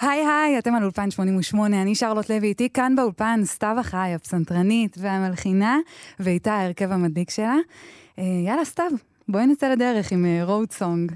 היי היי, אתם על אולפן 88, אני שרלוט לוי, איתי כאן באולפן סתיו החי, הפסנתרנית והמלחינה, ואיתה ההרכב המדליק שלה. אה, יאללה, סתיו, בואי נצא לדרך עם רוד uh, סונג.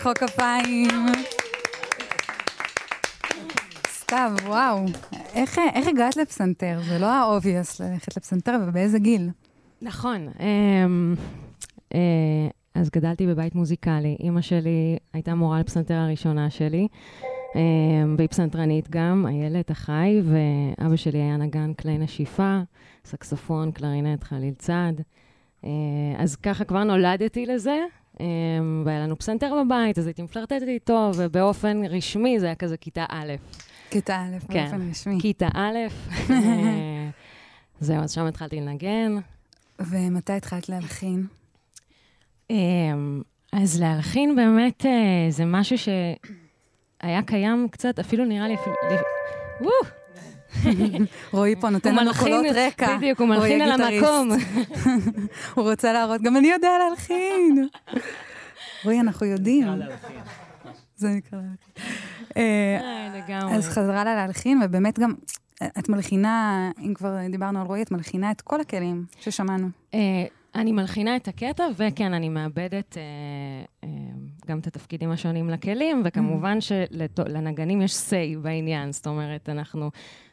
למחוא כפיים. סתיו, וואו. איך, איך הגעת לפסנתר? זה לא ה-obvious ללכת לפסנתר, ובאיזה גיל? נכון. אמ, אה, אז גדלתי בבית מוזיקלי. אימא שלי הייתה מורה לפסנתר הראשונה שלי, אמ, והיא פסנתרנית גם, איילת החי, ואבא שלי היה נגן כלי נשיפה, סקסופון, קלרינט, חליל צד. אה, אז ככה כבר נולדתי לזה, והיה לנו פסנתר בבית, אז הייתי מפלרטטת איתו, ובאופן רשמי זה היה כזה כיתה א'. כיתה א', כן, באופן רשמי. כיתה א', אה, זהו, אז שם התחלתי לנגן. ומתי התחלת להלחין? אמ, אז להלחין באמת אה, זה משהו שהיה קיים קצת, אפילו נראה לי... רועי פה נותן לנו קולות רקע. בדיוק, הוא מלחין על המקום. הוא רוצה להראות, גם אני יודע להלחין. רועי, אנחנו יודעים. זה נקרא להלחין. אה, לגמרי. אז חזרה לה להלחין, ובאמת גם, את מלחינה, אם כבר דיברנו על רועי, את מלחינה את כל הכלים ששמענו. אה, אני מלחינה את הקטע, וכן, אני מאבדת אה, אה, גם את התפקידים השונים לכלים, וכמובן mm. שלנגנים יש say בעניין. זאת אומרת, אנחנו,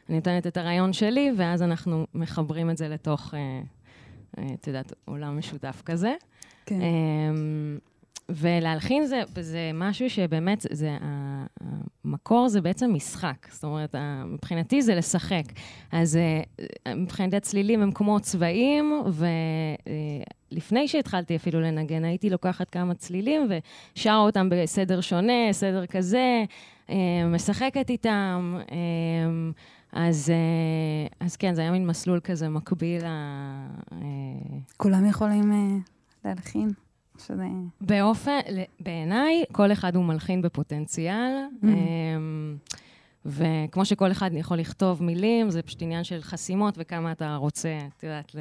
אני נותנת את הרעיון שלי, ואז אנחנו מחברים את זה לתוך, אה, את יודעת, עולם משותף כזה. כן. ולהלחין זה, זה משהו שבאמת, זה, המקור זה בעצם משחק. זאת אומרת, מבחינתי זה לשחק. אז מבחינתי הצלילים הם כמו צבעים, ולפני שהתחלתי אפילו לנגן, הייתי לוקחת כמה צלילים ושרה אותם בסדר שונה, סדר כזה, משחקת איתם. אז, אז כן, זה היה מין מסלול כזה מקביל ל... כולם יכולים להלחין. שזה... באופן, בעיניי, כל אחד הוא מלחין בפוטנציאל. Mm. וכמו שכל אחד יכול לכתוב מילים, זה פשוט עניין של חסימות וכמה אתה רוצה, את יודעת,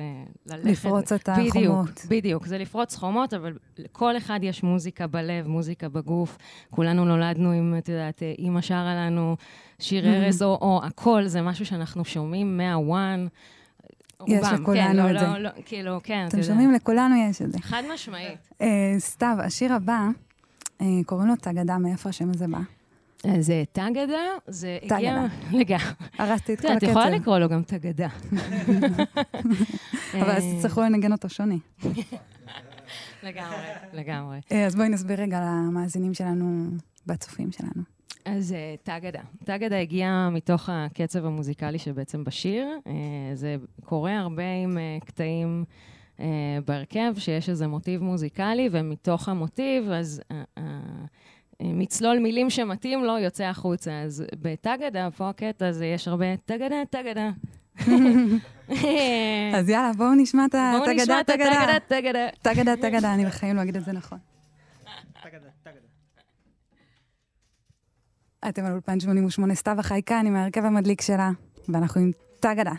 ללכת. לפרוץ את החומות. בדיוק, בדיוק. זה לפרוץ חומות, אבל לכל אחד יש מוזיקה בלב, מוזיקה בגוף. כולנו נולדנו עם, את יודעת, אימא שרה לנו שיר mm-hmm. ארז, או, או הכל, זה משהו שאנחנו שומעים מהוואן. יש לכולנו כן, את לא, זה. לא, לא, כאילו, כן, אתם שומעים? לכולנו יש את זה. חד משמעית. אה, סתיו, השיר הבא, אה, קוראים לו תגדה, מאיפה השם הזה בא? אז תגדה, זה הגיע... לגמרי. הרסתי את כל הקצב. את יכולה לקרוא לו גם תגדה. אבל אז תצטרכו לנגן אותו שונה. לגמרי, לגמרי. אז בואי נסביר רגע למאזינים שלנו, והצופים שלנו. אז תגדה. תגדה הגיע מתוך הקצב המוזיקלי שבעצם בשיר. זה קורה הרבה עם קטעים בהרכב, שיש איזה מוטיב מוזיקלי, ומתוך המוטיב, אז uh, מצלול מילים שמתאים לו יוצא החוצה. אז בתגדה, פה הקטע, אז יש הרבה תגדה, תגדה. אז יאללה, בואו נשמע את התגדה, תגדה. תגדה. תגדה, תגדה, אני בחיים לא אגיד את זה נכון. תגדה, תגדה. אתם על אולפן 88, סתיו החי כאן עם ההרכב המדליק שלה, ואנחנו עם תגדה.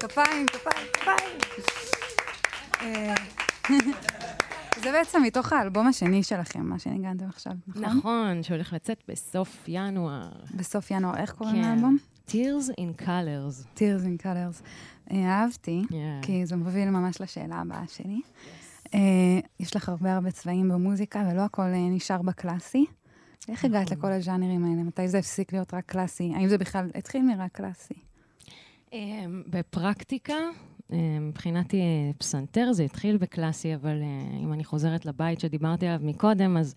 כפיים, כפיים, כפיים. אה, זה בעצם מתוך האלבום השני שלכם, מה שניגנתם עכשיו, נכון? נכון, שהולך לצאת בסוף ינואר. בסוף ינואר, איך קוראים כן. לאלבום? Tears in Colors. Tears in Colors. אה, אהבתי. כי זה מוביל ממש לשאלה הבאה שלי. אה, יש לך הרבה הרבה צבעים במוזיקה, ולא הכל נשאר בקלאסי. איך הגעת נכון. לכל הז'אנרים האלה? מתי זה הפסיק להיות רק קלאסי? האם זה בכלל התחיל מרק קלאסי? אמ, בפרקטיקה, אמ, מבחינת אה, פסנתר זה התחיל בקלאסי, אבל אה, אם אני חוזרת לבית שדיברתי עליו מקודם, אז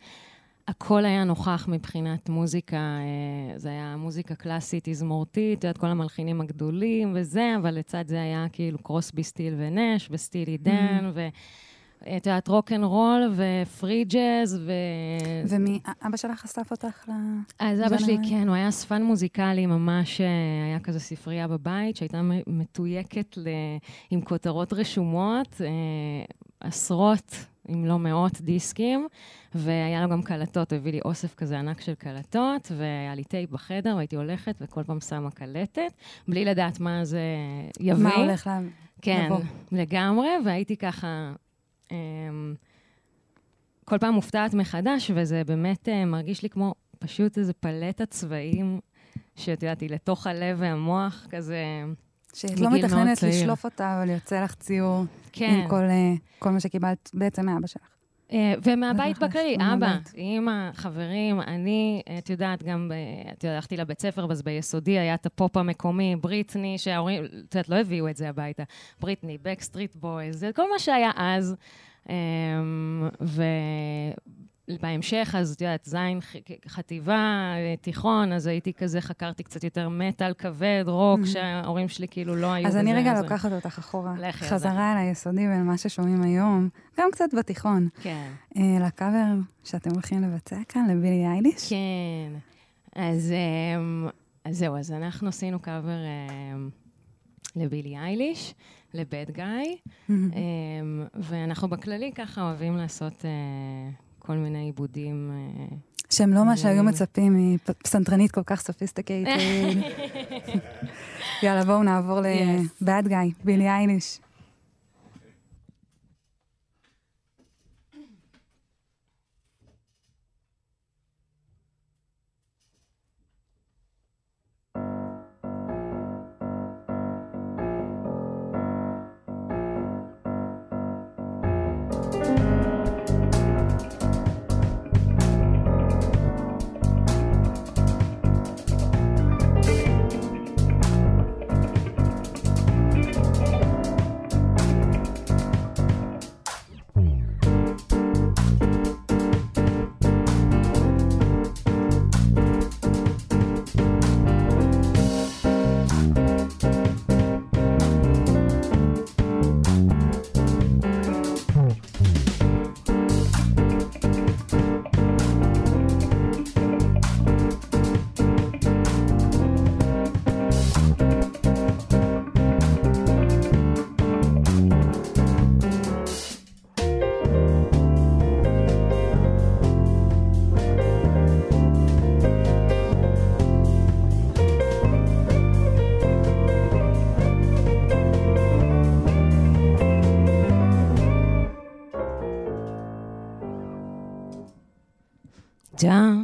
הכל היה נוכח מבחינת מוזיקה. אה, זה היה מוזיקה קלאסית, תזמורתית, את יודעת, כל המלחינים הגדולים וזה, אבל לצד זה היה כאילו Crosby Stills ו Nash, ו Steely Dan, ו... את יודעת, rock and roll ו free jazz, ו... ומי, אבא שלך אסף אותך ל... אז אבא שלי? כן, הוא היה אספן מוזיקלי, ממש אה, היה כזה ספרייה בבית, שהייתה מתויקת ל... עם כותרות רשומות, אה, עשרות, אם לא מאות דיסקים, והיה לו גם קלטות, הוא הביא לי אוסף כזה ענק של קלטות, והיה לי טייפ בחדר, והייתי הולכת וכל פעם שמה קלטת, בלי לדעת מה זה יביא. מה הולך לה... כן, לבוא. לגמרי, והייתי ככה... אמ, כל פעם מופתעת מחדש, וזה באמת אה, מרגיש לי כמו פשוט איזה פלטת צבעים, שאת יודעת, היא לתוך הלב והמוח, כזה... שאת לא מתכננת. לשלוף אותה, אבל יוצא לך ציור כן. עם כל, אה, כל מה שקיבלת בעצם מאבא שלך. אה, ומהבית בכללי. אבא, אימא, חברים, אני, את יודעת, גם, את יודעת, הלכתי לבית ספר, אז ביסודי היה את הפופ המקומי, בריטני, שההורים, את יודעת, לא הביאו את זה הביתה. בריטני, Backstreet Boys, זה כל מה שהיה אז. אמ, ובהמשך, אז את יודעת, זין, חטיבה, אה, תיכון, אז הייתי כזה, חקרתי קצת יותר מטאל כבד, רוק. שההורים שלי כאילו לא היו אז. אני רגע לוקחת אותך אחורה, חזרה אל היסודי ואל מה ששומעים היום, גם קצת בתיכון, כן. אה, לקאבר שאתם הולכים לבצע כאן, לבילי אייליש. כן. אז, אמ, זהו, אז אנחנו עשינו קאבר אמ, לבילי אייליש, ל Bad Guy, אמ, ואנחנו בכללי ככה אוהבים לעשות אה, כל מיני עיבודים. אה, שהם לא מה שהיו אה. מצפים מפסנתרנית כל כך sophisticated. יאללה, בואו נעבור. ל Bad Guy, בילי אייליש. down.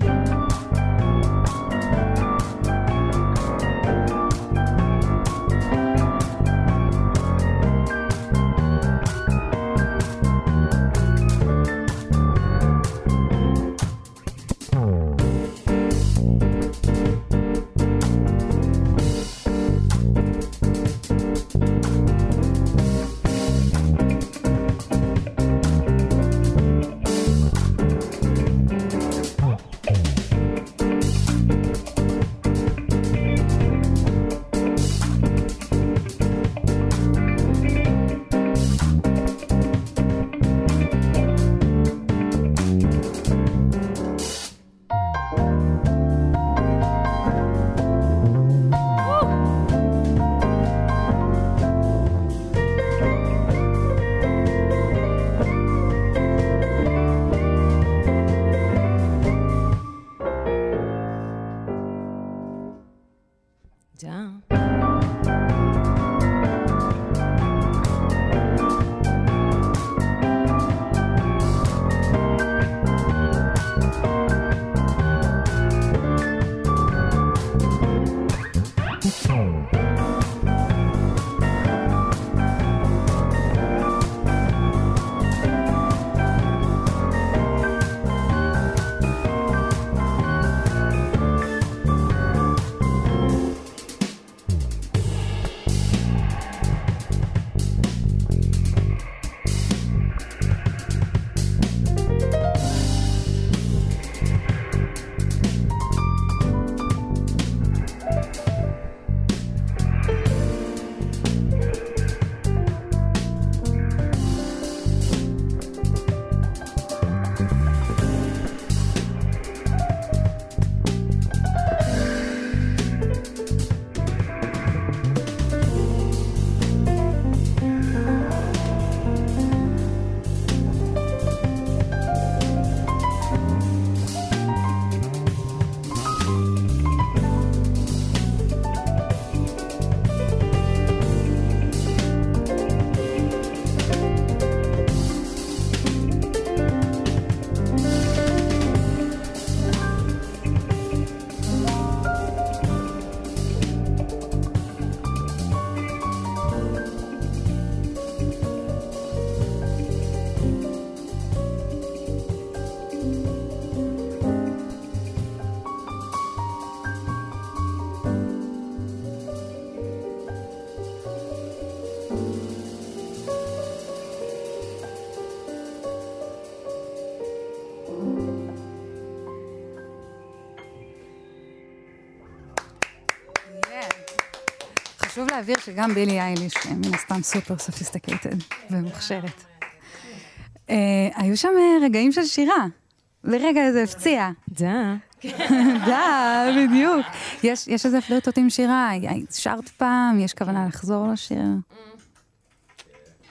להבהיר שגם בילי אייליש מן הסתם סופר sophisticated ומוכשרת. אה, היו שם אה, רגעים של שירה. לרגע זה הפציע. דה. דה, בדיוק. יש איזה פלרטוט עם שירה, שרת פעם, יש כוונה לחזור לשיר.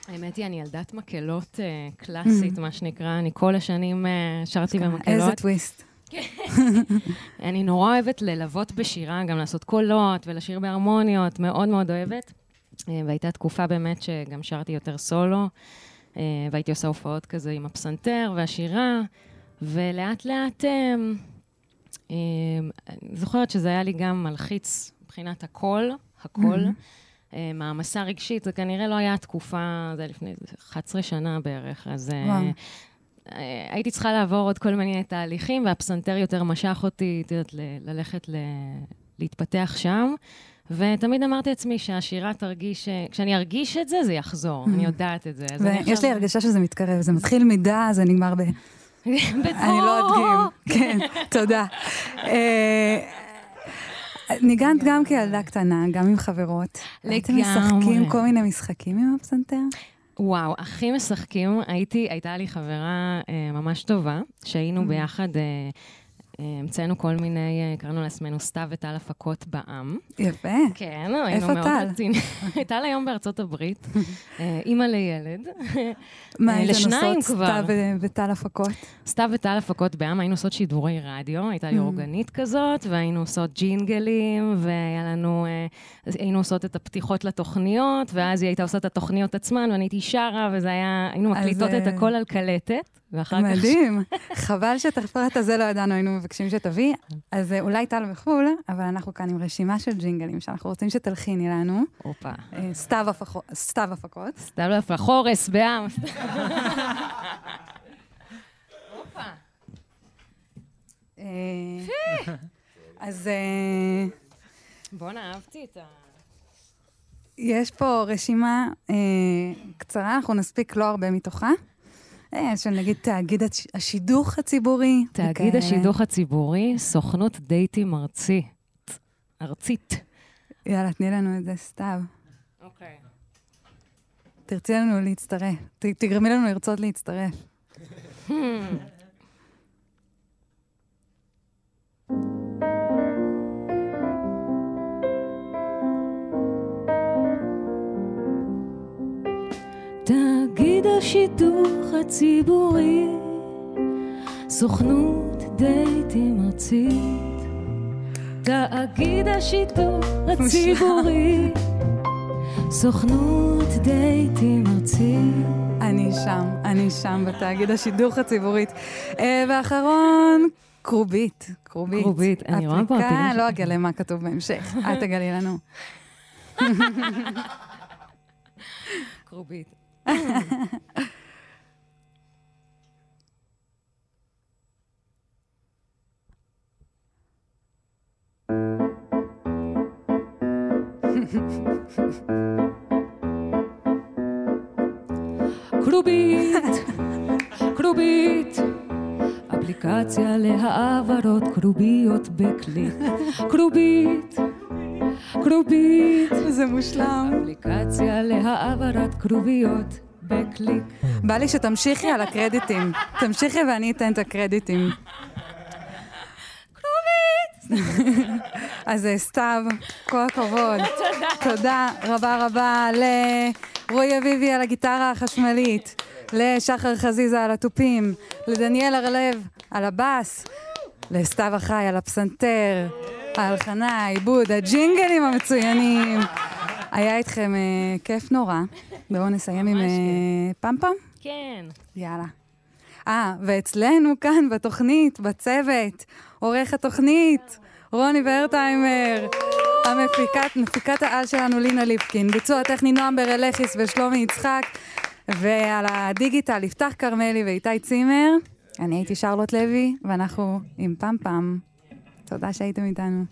האמת היא, אני ילדת מקהלות אה, קלאסית, מה שנקרא. אני כל השנים שרתי במקהלות. איזה טוויסט. אני נורא אוהבת ללוות בשירה, גם לעשות קולות ולשיר בהרמוניות, מאוד מאוד אוהבת. אה, והייתה תקופה באמת שגם שרתי יותר סולו, אה, והייתי עושה הופעות כזה עם הפסנתר והשירה, ולאט לאט, אה, זוכרת שזה היה לי גם מלחיץ מבחינת הקול, הקול. מעמסה רגשית, זה כנראה לא היה תקופה, זה היה לפני 11 שנה בערך, אז וואו. אה, הייתי צריכה לעבור עוד כל מיני תהליכים, והפסנתר יותר משך אותי, את יודעת, ללכת ל... להתפתח שם. ותמיד אמרתי לעצמי שהשירה תרגיש, כשאני ארגיש את זה, זה יחזור, אני mm. יודעת את זה. ויש לי הרגשה שזה מתקרב, זה מתחיל מדה, זה נגמר ב... אני לא אדגים. כן, תודה. אה, ניגנת גם כילדה קטנה, גם עם חברות. לגמרי. הייתם משחקים כל מיני משחקים עם הפסנתר? וואו, הכי משחקים, הייתי, הייתה לי חברה אה, ממש טובה, שהיינו mm. ביחד אה, המצאנו כל מיני, אה, קראנו לעצמנו סתיו וטל הפקות בעם. יפה. כן, היינו מאוד רציניים. טל היום בארצות הברית, אה, אימא לילד. מה הייתן עושות סתיו וטל הפקות? סתיו וטל הפקות בעם, היינו עושות שידורי רדיו, הייתה לי mm. אורגנית כזאת, והיינו עושות ג'ינגלים, והיה לנו, אה, היינו עושות את הפתיחות לתוכניות, ואז היא הייתה עושה את התוכניות עצמן, ואני הייתי שרה, וזה היה, היינו מקליטות את הכל על קלטת. מדהים. חבל שאת הפרט הזה לא ידענו, היינו מבקשים שתביא. אז אה, אולי טל בחו"ל, אבל אנחנו כאן עם רשימה של ג'ינגלים שאנחנו רוצים שתלחיני לנו. הופה. אה, סתיו הפקות. סתיו הפקות. חורס בעם. אה, אז... בואנה, אהבתי את ה... יש פה רשימה קצרה, אנחנו נספיק לא הרבה מתוכה. אה, של נגיד תאגיד השידוך הציבורי. תאגיד השידוך הציבורי, סוכנות דייטים ארצית. ארצית. יאללה, תני לנו את זה, סתיו. אוקיי. תרצי לנו להצטרף. תגרמי לנו לרצות להצטרף. Hmm. תאגיד השידוך הציבורי, סוכנות דייטים ארצית. תאגיד השידוך הציבורי, סוכנות דייטים ארצית. אני שם, אני שם בתאגיד השידוך הציבורית. אה, ואחרון, כרובית, כרובית. כרובית, אני רואה פה אפליקה, לא. אגלה מה כתוב בהמשך, את תגלי לנו. כרובית. כרובית, כרובית, אפליקציה להעברות כרוביות בקליק. כרובית, כרובית, זה מושלם. אפליקציה להעברת כרוביות בקליק. בא לי שתמשיכי על הקרדיטים. תמשיכי ואני אתן את הקרדיטים. אז אה, סתיו, כל הכבוד. תודה. תודה רבה רבה לרועי אביבי על הגיטרה החשמלית, לשחר חזיזה על התופים, לדניאל הרלב על הבאס, לסתיו החי על הפסנתר, ההלחנה, העיבוד, הג'ינגלים המצוינים. היה איתכם אה, כיף נורא. בואו נסיים עם אה, פמפם. כן. יאללה. אה, ואצלנו כאן בתוכנית, בצוות, עורך התוכנית, רוני ורטהיימר, המפיקת, מפיקת העל שלנו לינה ליפקין, ביצוע טכני נועם ברלכיס ושלומי יצחק, ועל הדיגיטל יפתח כרמלי ואיתי צימר. אני הייתי שרלוט לוי, ואנחנו עם פמפם. תודה שהייתם איתנו.